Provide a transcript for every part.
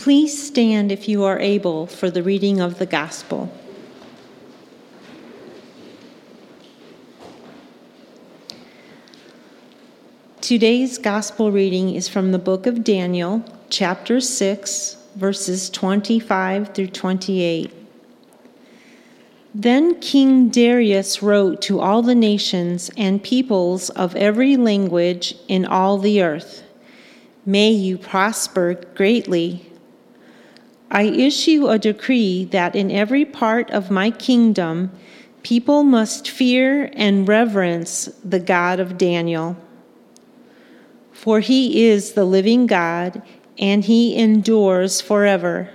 Please stand if you are able for the reading of the gospel. Today's gospel reading is from the book of Daniel, chapter 6, verses 25 through 28. Then King Darius wrote to all the nations and peoples of every language in all the earth May you prosper greatly. I issue a decree that in every part of my kingdom, people must fear and reverence the God of Daniel. For he is the living God, and he endures forever.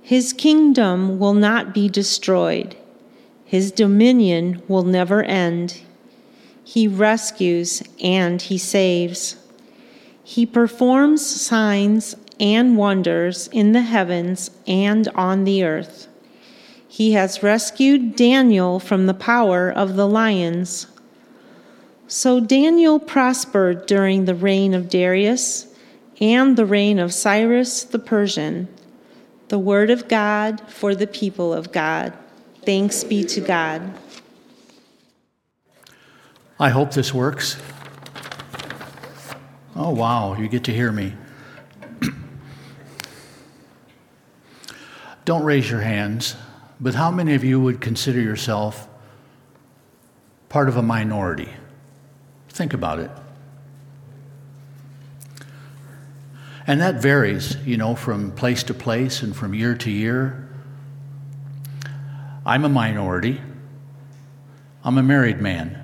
His kingdom will not be destroyed, his dominion will never end. He rescues and he saves. He performs signs and wonders in the heavens and on the earth. He has rescued Daniel from the power of the lions. So Daniel prospered during the reign of Darius and the reign of Cyrus the Persian. The word of God for the people of God. Thanks be to God. I hope this works. Oh, wow, you get to hear me. Don't raise your hands, but how many of you would consider yourself part of a minority? Think about it. And that varies, you know, from place to place and from year to year. I'm a minority. I'm a married man.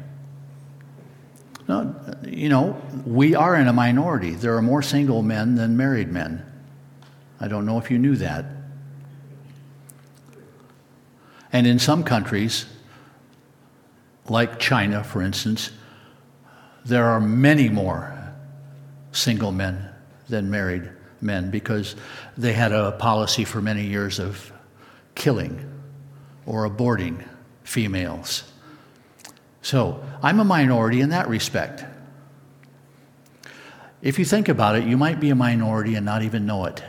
No, you know, we are in a minority. There are more single men than married men. I don't know if you knew that. And in some countries, like China, for instance, there are many more single men than married men because they had a policy for many years of killing or aborting females. So I'm a minority in that respect. If you think about it, you might be a minority and not even know it.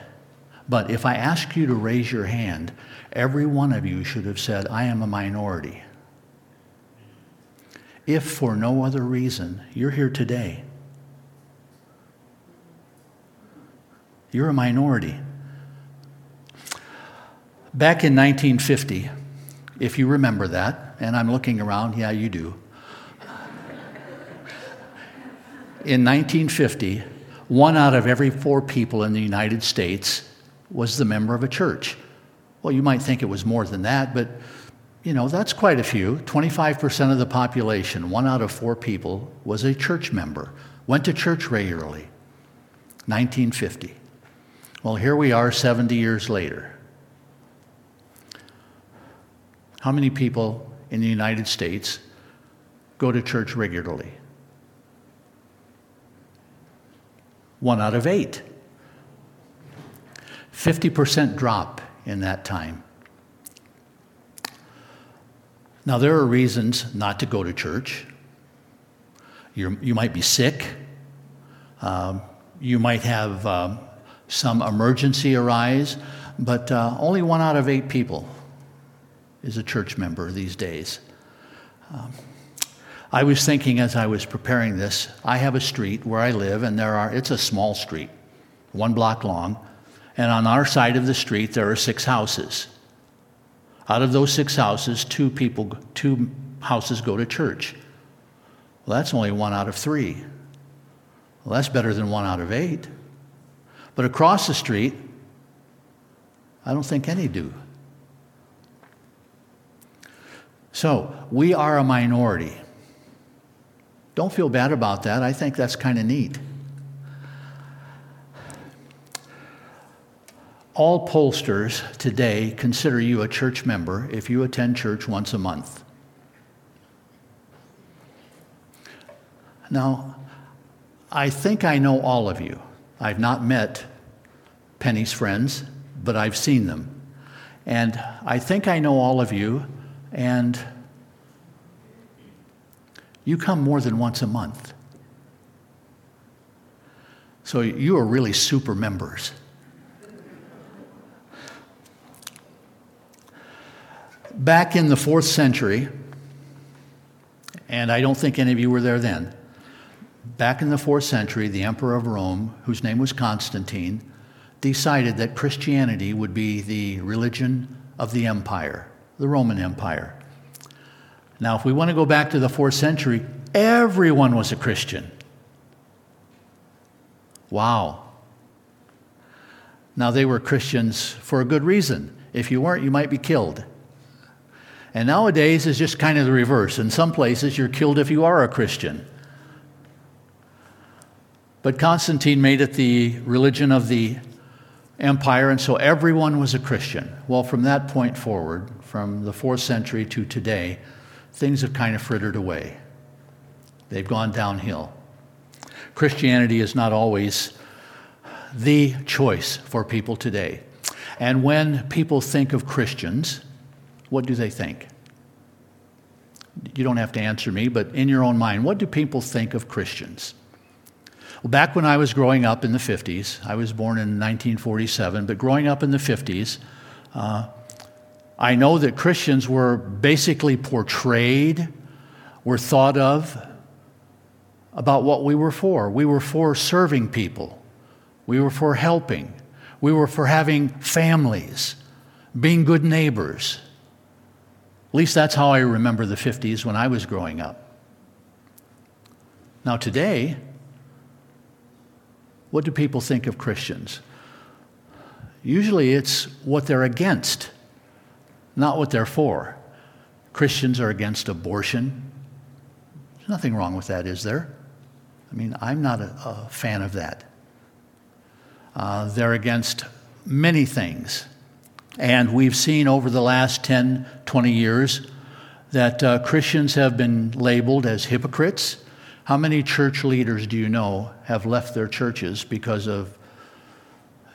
But if I ask you to raise your hand, every one of you should have said, I am a minority. If for no other reason, you're here today. You're a minority. Back in 1950, if you remember that, and I'm looking around, yeah, you do. In 1950, one out of every four people in the United States was the member of a church. Well, you might think it was more than that, but you know, that's quite a few. 25% of the population, one out of four people, was a church member, went to church regularly. 1950. Well, here we are 70 years later. How many people in the United States go to church regularly? One out of eight. 50% drop in that time. Now, there are reasons not to go to church. You're, you might be sick. Um, you might have um, some emergency arise, but uh, only one out of eight people is a church member these days. Um, I was thinking as I was preparing this, I have a street where I live, and there are, it's a small street, one block long, and on our side of the street there are six houses. Out of those six houses, two people, two houses go to church. Well, that's only one out of three. Well, that's better than one out of eight. But across the street, I don't think any do. So, we are a minority. Don't feel bad about that. I think that's kind of neat. All pollsters today consider you a church member if you attend church once a month. Now, I think I know all of you. I've not met Penny's friends, but I've seen them. And I think I know all of you, and you come more than once a month. So you are really super members. Back in the fourth century, and I don't think any of you were there then. Back in the fourth century, the emperor of Rome, whose name was Constantine, decided that Christianity would be the religion of the empire, the Roman Empire. Now, if we want to go back to the fourth century, everyone was a Christian. Wow. Now, they were Christians for a good reason. If you weren't, you might be killed. And nowadays, it's just kind of the reverse. In some places, you're killed if you are a Christian. But Constantine made it the religion of the empire, and so everyone was a Christian. Well, from that point forward, from the fourth century to today, things have kind of frittered away. They've gone downhill. Christianity is not always the choice for people today. And when people think of Christians, what do they think? You don't have to answer me, but in your own mind, what do people think of Christians? Well, back when I was growing up in the 50s, I was born in 1947, but growing up in the 50s, uh, I know that Christians were basically portrayed, were thought of about what we were for. We were for serving people, we were for helping, we were for having families, being good neighbors. At least that's how I remember the 50s when I was growing up. Now, today, what do people think of Christians? Usually it's what they're against, not what they're for. Christians are against abortion. There's nothing wrong with that, is there? I mean, I'm not a, a fan of that. Uh, they're against many things. And we've seen over the last 10, 20 years that uh, Christians have been labeled as hypocrites how many church leaders do you know have left their churches because of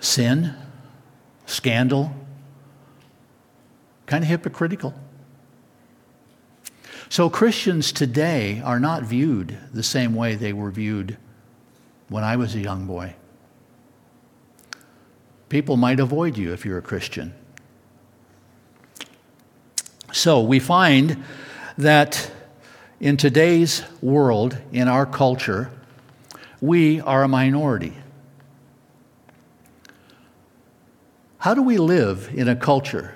sin, scandal? Kind of hypocritical. So Christians today are not viewed the same way they were viewed when I was a young boy. People might avoid you if you're a Christian. So we find that in today's world, in our culture, we are a minority. How do we live in a culture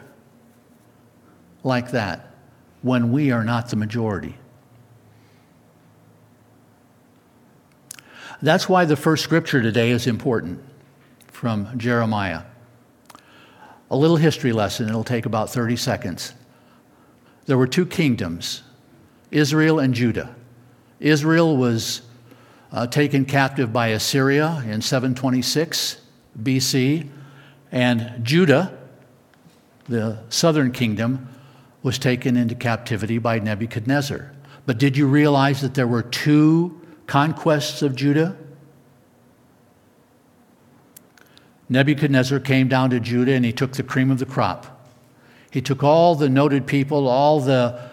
like that when we are not the majority? That's why the first scripture today is important from Jeremiah. A little history lesson, it'll take about 30 seconds. There were two kingdoms Israel and Judah. Israel was uh, taken captive by Assyria in 726 BC, and Judah, the southern kingdom, was taken into captivity by Nebuchadnezzar. But did you realize that there were two conquests of Judah? Nebuchadnezzar came down to Judah and he took the cream of the crop. He took all the noted people, all the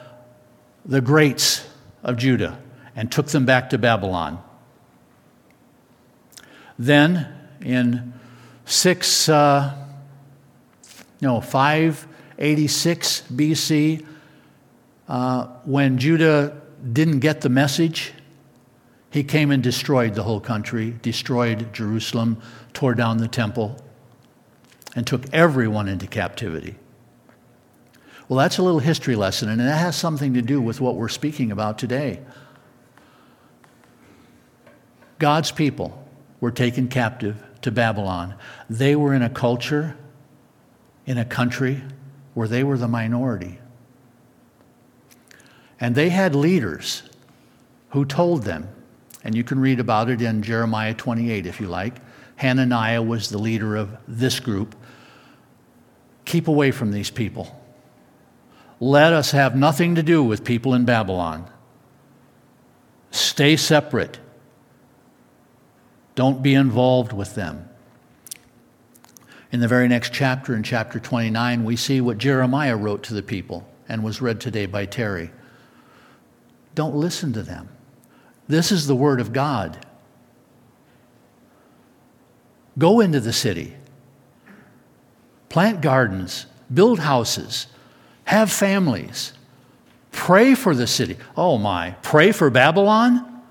the greats of Judah and took them back to Babylon. Then in 6, uh, no, 586 BC, uh, when Judah didn't get the message, he came and destroyed the whole country, destroyed Jerusalem, tore down the temple, and took everyone into captivity. Well, that's a little history lesson, and it has something to do with what we're speaking about today. God's people were taken captive to Babylon. They were in a culture, in a country where they were the minority. And they had leaders who told them, and you can read about it in Jeremiah 28 if you like. Hananiah was the leader of this group. Keep away from these people. Let us have nothing to do with people in Babylon. Stay separate. Don't be involved with them. In the very next chapter, in chapter 29, we see what Jeremiah wrote to the people and was read today by Terry. Don't listen to them. This is the Word of God. Go into the city, plant gardens, build houses, have families, pray for the city. Oh my, pray for Babylon?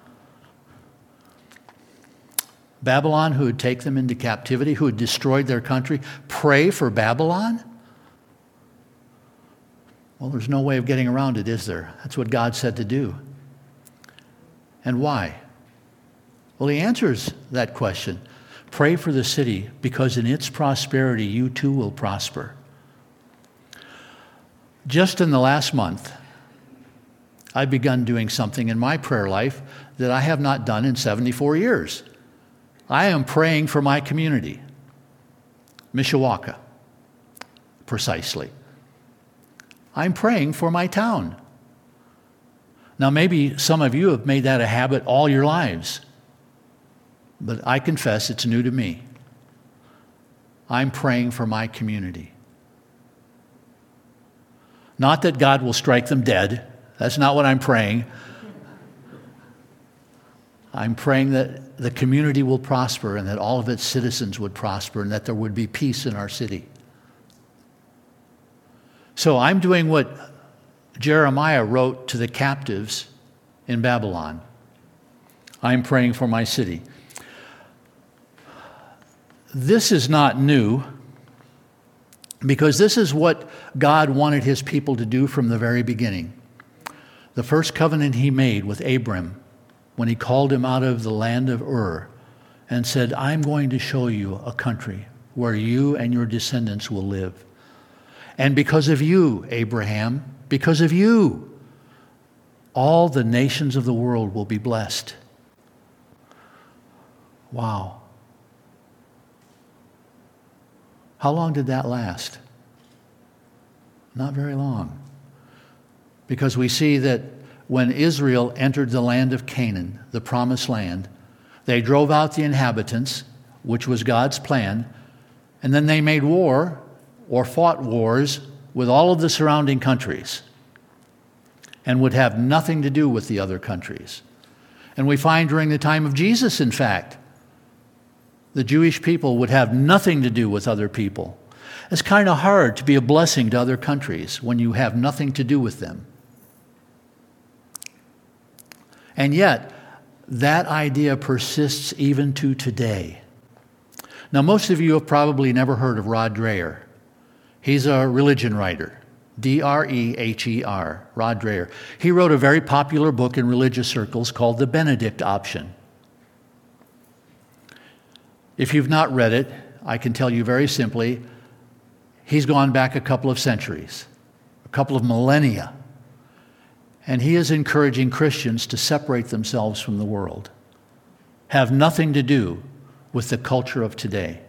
Babylon, who would take them into captivity, who had destroyed their country, pray for Babylon? Well, there's no way of getting around it, is there? That's what God said to do. And why? Well, He answers that question. Pray for the city because in its prosperity you too will prosper. Just in the last month, I've begun doing something in my prayer life that I have not done in 74 years. I am praying for my community, Mishawaka, precisely. I'm praying for my town. Now, maybe some of you have made that a habit all your lives, but I confess it's new to me. I'm praying for my community. Not that God will strike them dead, that's not what I'm praying. I'm praying that the community will prosper and that all of its citizens would prosper and that there would be peace in our city. So I'm doing what Jeremiah wrote to the captives in Babylon. I'm praying for my city. This is not new because this is what God wanted his people to do from the very beginning. The first covenant he made with Abram when he called him out of the land of Ur and said, I'm going to show you a country where you and your descendants will live. And because of you, Abraham, because of you, all the nations of the world will be blessed. Wow. How long did that last? Not very long. Because we see that when Israel entered the land of Canaan, the promised land, they drove out the inhabitants, which was God's plan, and then they made war or fought wars with all of the surrounding countries and would have nothing to do with the other countries. And we find during the time of Jesus, in fact, the Jewish people would have nothing to do with other people. It's kind of hard to be a blessing to other countries when you have nothing to do with them. And yet, that idea persists even to today. Now, most of you have probably never heard of Rod Dreher. He's a religion writer, D R E H E R, Rod Dreher. He wrote a very popular book in religious circles called The Benedict Option. If you've not read it, I can tell you very simply he's gone back a couple of centuries, a couple of millennia and he is encouraging Christians to separate themselves from the world, have nothing to do with the culture of today.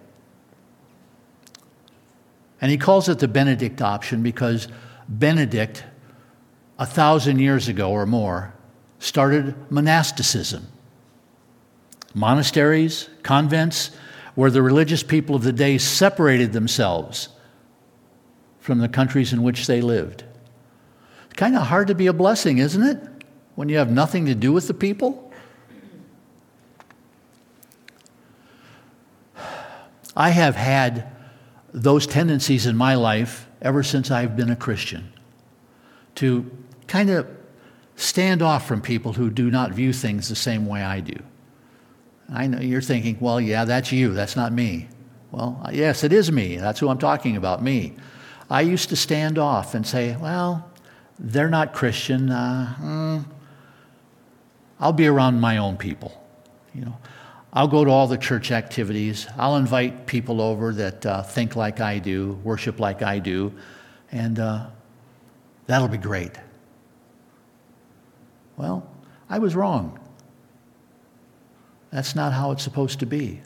And he calls it the Benedict option because Benedict, a thousand years ago or more, started monasticism. Monasteries, convents, where the religious people of the day separated themselves from the countries in which they lived It's kind of hard to be a blessing, isn't it? When you have nothing to do with the people? I have had those tendencies in my life ever since I've been a Christian to kind of stand off from people who do not view things the same way I do. I know you're thinking, well, yeah, that's you, that's not me. Well, yes, it is me. That's who I'm talking about, me. I used to stand off and say, well, they're not Christian. Uh, mm, I'll be around my own people. You know, I'll go to all the church activities. I'll invite people over that uh, think like I do, worship like I do, and uh, that'll be great. Well, I was wrong. That's not how it's supposed to be.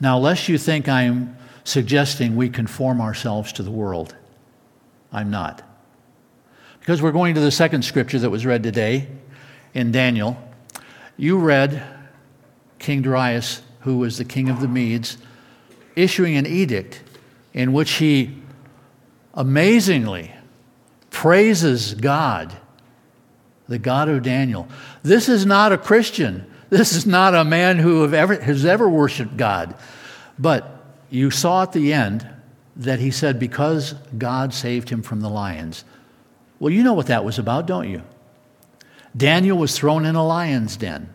Now, lest you think I'm suggesting we conform ourselves to the world, I'm not. Because we're going to the second scripture that was read today in Daniel. You read King Darius, who was the king of the Medes, issuing an edict in which he amazingly praises God, the God of Daniel. This is not a Christian. This is not a man who ever, has ever worshiped God. But you saw at the end that he said, because God saved him from the lions. Well, you know what that was about, don't you? Daniel was thrown in a lion's den.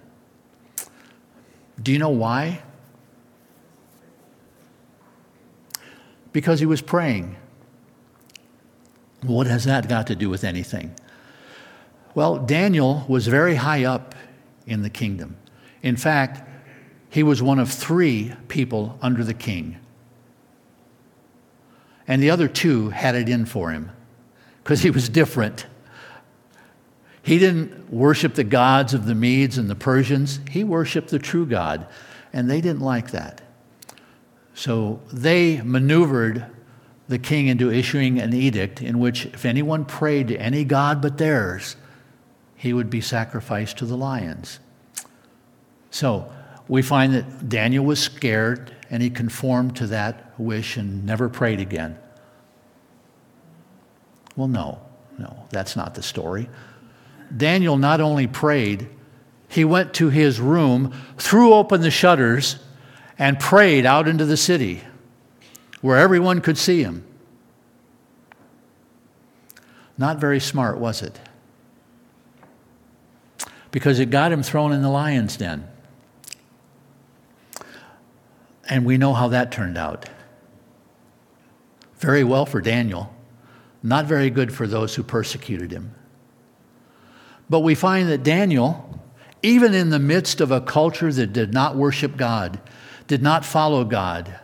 Do you know why? Because he was praying. What has that got to do with anything? Well, Daniel was very high up in the kingdom. In fact, he was one of three people under the king. And the other two had it in for him because he was different. He didn't worship the gods of the Medes and the Persians, he worshiped the true God, and they didn't like that. So they maneuvered the king into issuing an edict in which if anyone prayed to any god but theirs, he would be sacrificed to the lions. So we find that Daniel was scared and he conformed to that wish and never prayed again. Well, no, no, that's not the story. Daniel not only prayed, he went to his room, threw open the shutters, and prayed out into the city where everyone could see him. Not very smart, was it? Because it got him thrown in the lion's den. And we know how that turned out. Very well for Daniel, not very good for those who persecuted him. But we find that Daniel, even in the midst of a culture that did not worship God, did not follow God,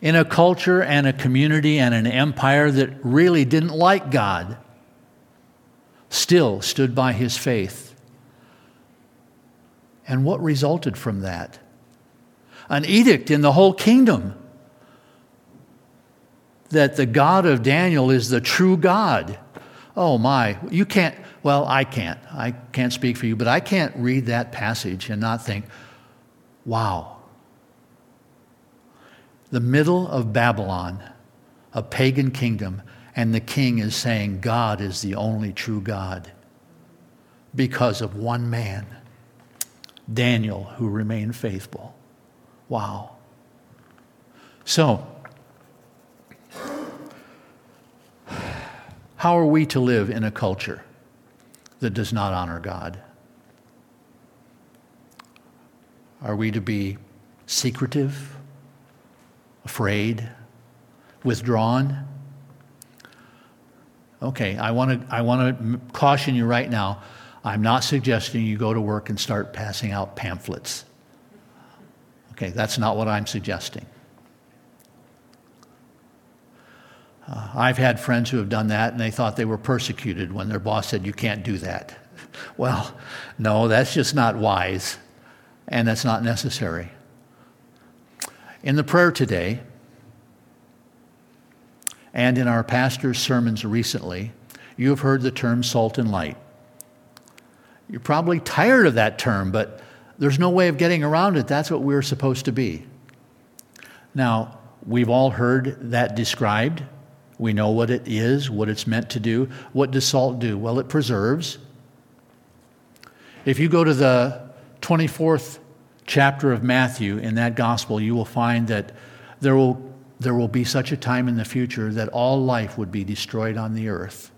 in a culture and a community and an empire that really didn't like God, still stood by his faith. And what resulted from that? An edict in the whole kingdom that the God of Daniel is the true God. Oh my, you can't, well, I can't. I can't speak for you, but I can't read that passage and not think, wow. The middle of Babylon, a pagan kingdom, and the king is saying God is the only true God because of one man, Daniel, who remained faithful. Wow. So, how are we to live in a culture? that does not honor God? Are we to be secretive, afraid, withdrawn? Okay, I want to I want to caution you right now. I'm not suggesting you go to work and start passing out pamphlets. Okay, that's not what I'm suggesting. Uh, I've had friends who have done that and they thought they were persecuted when their boss said, You can't do that. Well, no, that's just not wise and that's not necessary. In the prayer today, and in our pastor's sermons recently, you have heard the term salt and light. You're probably tired of that term, but there's no way of getting around it. That's what we're supposed to be. Now, we've all heard that described. We know what it is, what it's meant to do. What does salt do? Well, it preserves. If you go to the 24th chapter of Matthew in that gospel, you will find that there will, there will be such a time in the future that all life would be destroyed on the earth,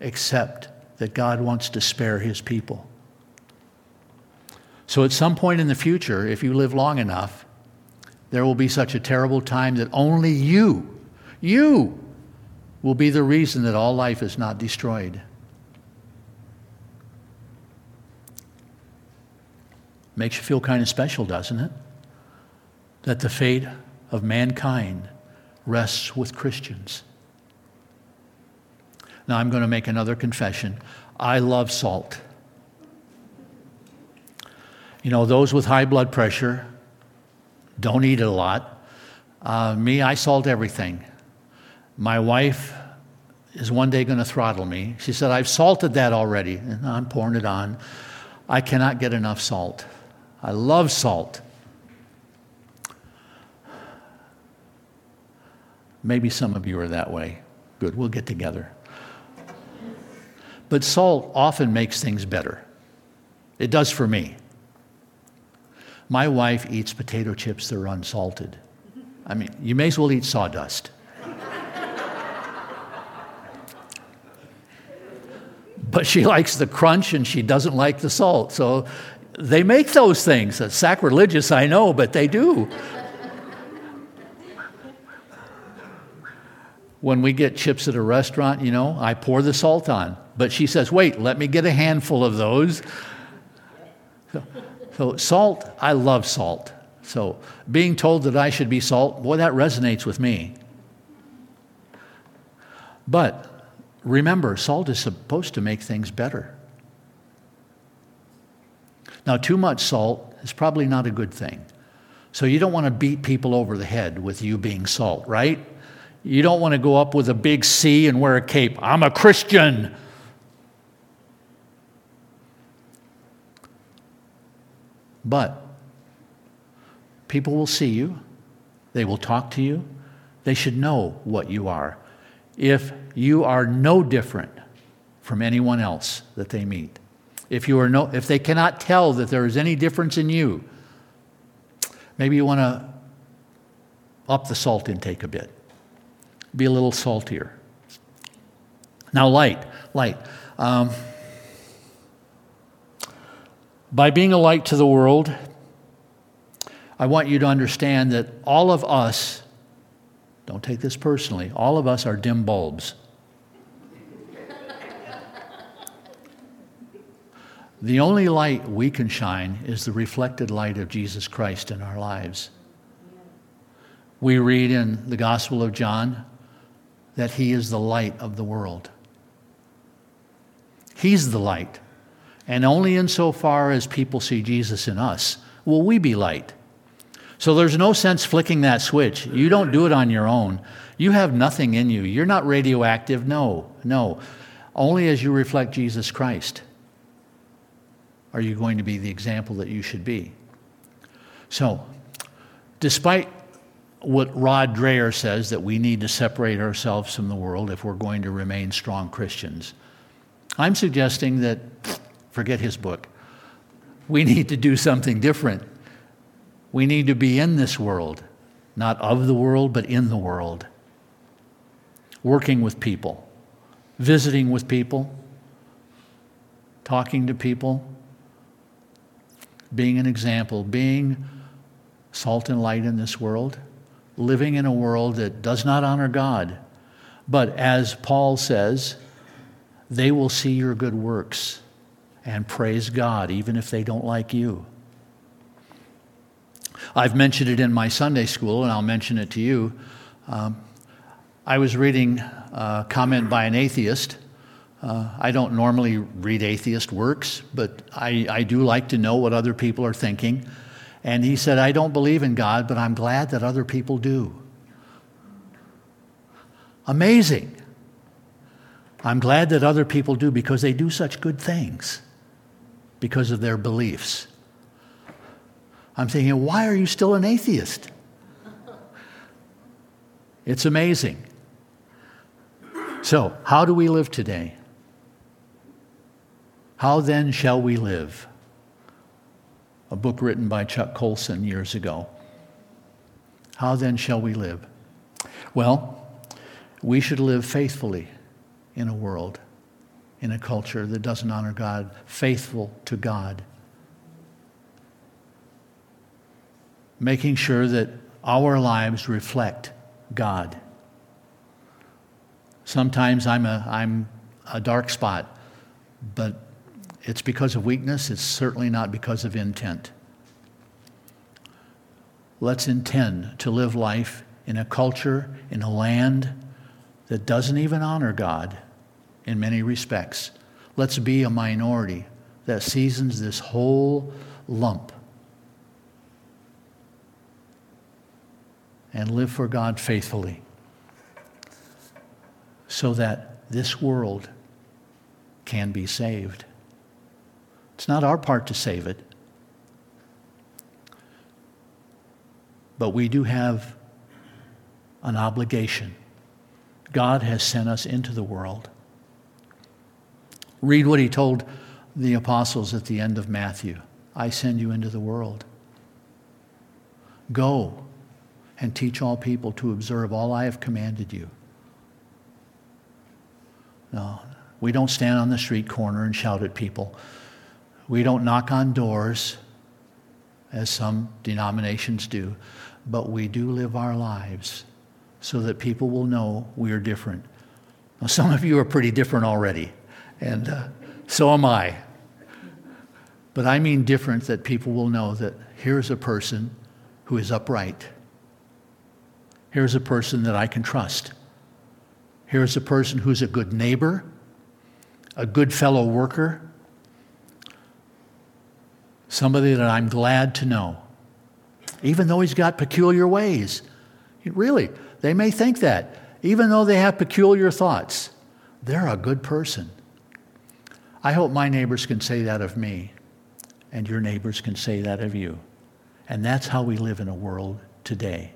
except that God wants to spare his people. So, at some point in the future, if you live long enough, there will be such a terrible time that only you, you, will be the reason that all life is not destroyed. Makes you feel kind of special, doesn't it? That the fate of mankind rests with Christians. Now, I'm going to make another confession. I love salt. You know, those with high blood pressure don't eat it a lot. Uh, me, I salt everything. My wife is one day going to throttle me. She said, I've salted that already, and I'm pouring it on. I cannot get enough salt. I love salt. Maybe some of you are that way. Good, we'll get together but salt often makes things better. It does for me. My wife eats potato chips that are unsalted. I mean, you may as well eat sawdust. but she likes the crunch and she doesn't like the salt. So they make those things. That's sacrilegious, I know, but they do. When we get chips at a restaurant, you know, I pour the salt on. But she says, wait, let me get a handful of those. So, so, salt, I love salt. So being told that I should be salt, boy, that resonates with me. But remember, salt is supposed to make things better. Now, too much salt is probably not a good thing. So you don't want to beat people over the head with you being salt, right? You don't want to go up with a big C and wear a cape. I'm a Christian. But people will see you, they will talk to you, they should know what you are. If you are no different from anyone else that they meet, if, you are no, if they cannot tell that there is any difference in you, maybe you want to up the salt intake a bit be a little saltier. Now, light, light. Um, by being a light to the world, I want you to understand that all of us, don't take this personally, all of us are dim bulbs. the only light we can shine is the reflected light of Jesus Christ in our lives. We read in the Gospel of John that He is the light of the world. He's the light. And only insofar as people see Jesus in us will we be light. So there's no sense flicking that switch. You don't do it on your own. You have nothing in you. You're not radioactive. No, no. Only as you reflect Jesus Christ are you going to be the example that you should be. So, despite what Rod Dreher says that we need to separate ourselves from the world if we're going to remain strong Christians. I'm suggesting that, forget his book, we need to do something different. We need to be in this world, not of the world, but in the world. Working with people, visiting with people, talking to people, being an example, being salt and light in this world living in a world that does not honor God. But as Paul says, they will see your good works and praise God, even if they don't like you. I've mentioned it in my Sunday school, and I'll mention it to you. Um, I was reading a comment by an atheist. Uh, I don't normally read atheist works, but I, I do like to know what other people are thinking. And he said, I don't believe in God, but I'm glad that other people do. Amazing. I'm glad that other people do because they do such good things because of their beliefs. I'm thinking, why are you still an atheist? It's amazing. So, how do we live today? How then shall we live? A book written by Chuck Colson years ago. How then shall we live? Well, we should live faithfully in a world, in a culture that doesn't honor God, faithful to God. Making sure that our lives reflect God. Sometimes I'm a, I'm a dark spot, but it's because of weakness, it's certainly not because of intent. Let's intend to live life in a culture, in a land that doesn't even honor God in many respects. Let's be a minority that seasons this whole lump and live for God faithfully so that this world can be saved. It's not our part to save it. But we do have an obligation. God has sent us into the world. Read what he told the apostles at the end of Matthew I send you into the world. Go and teach all people to observe all I have commanded you. No, We don't stand on the street corner and shout at people. We don't knock on doors, as some denominations do, but we do live our lives so that people will know we are different. Now, some of you are pretty different already, and uh, so am I. But I mean different that people will know that here's a person who is upright. Here's a person that I can trust. Here's a person who's a good neighbor, a good fellow worker, somebody that I'm glad to know, even though he's got peculiar ways. Really, they may think that. Even though they have peculiar thoughts, they're a good person. I hope my neighbors can say that of me, and your neighbors can say that of you. And that's how we live in a world today.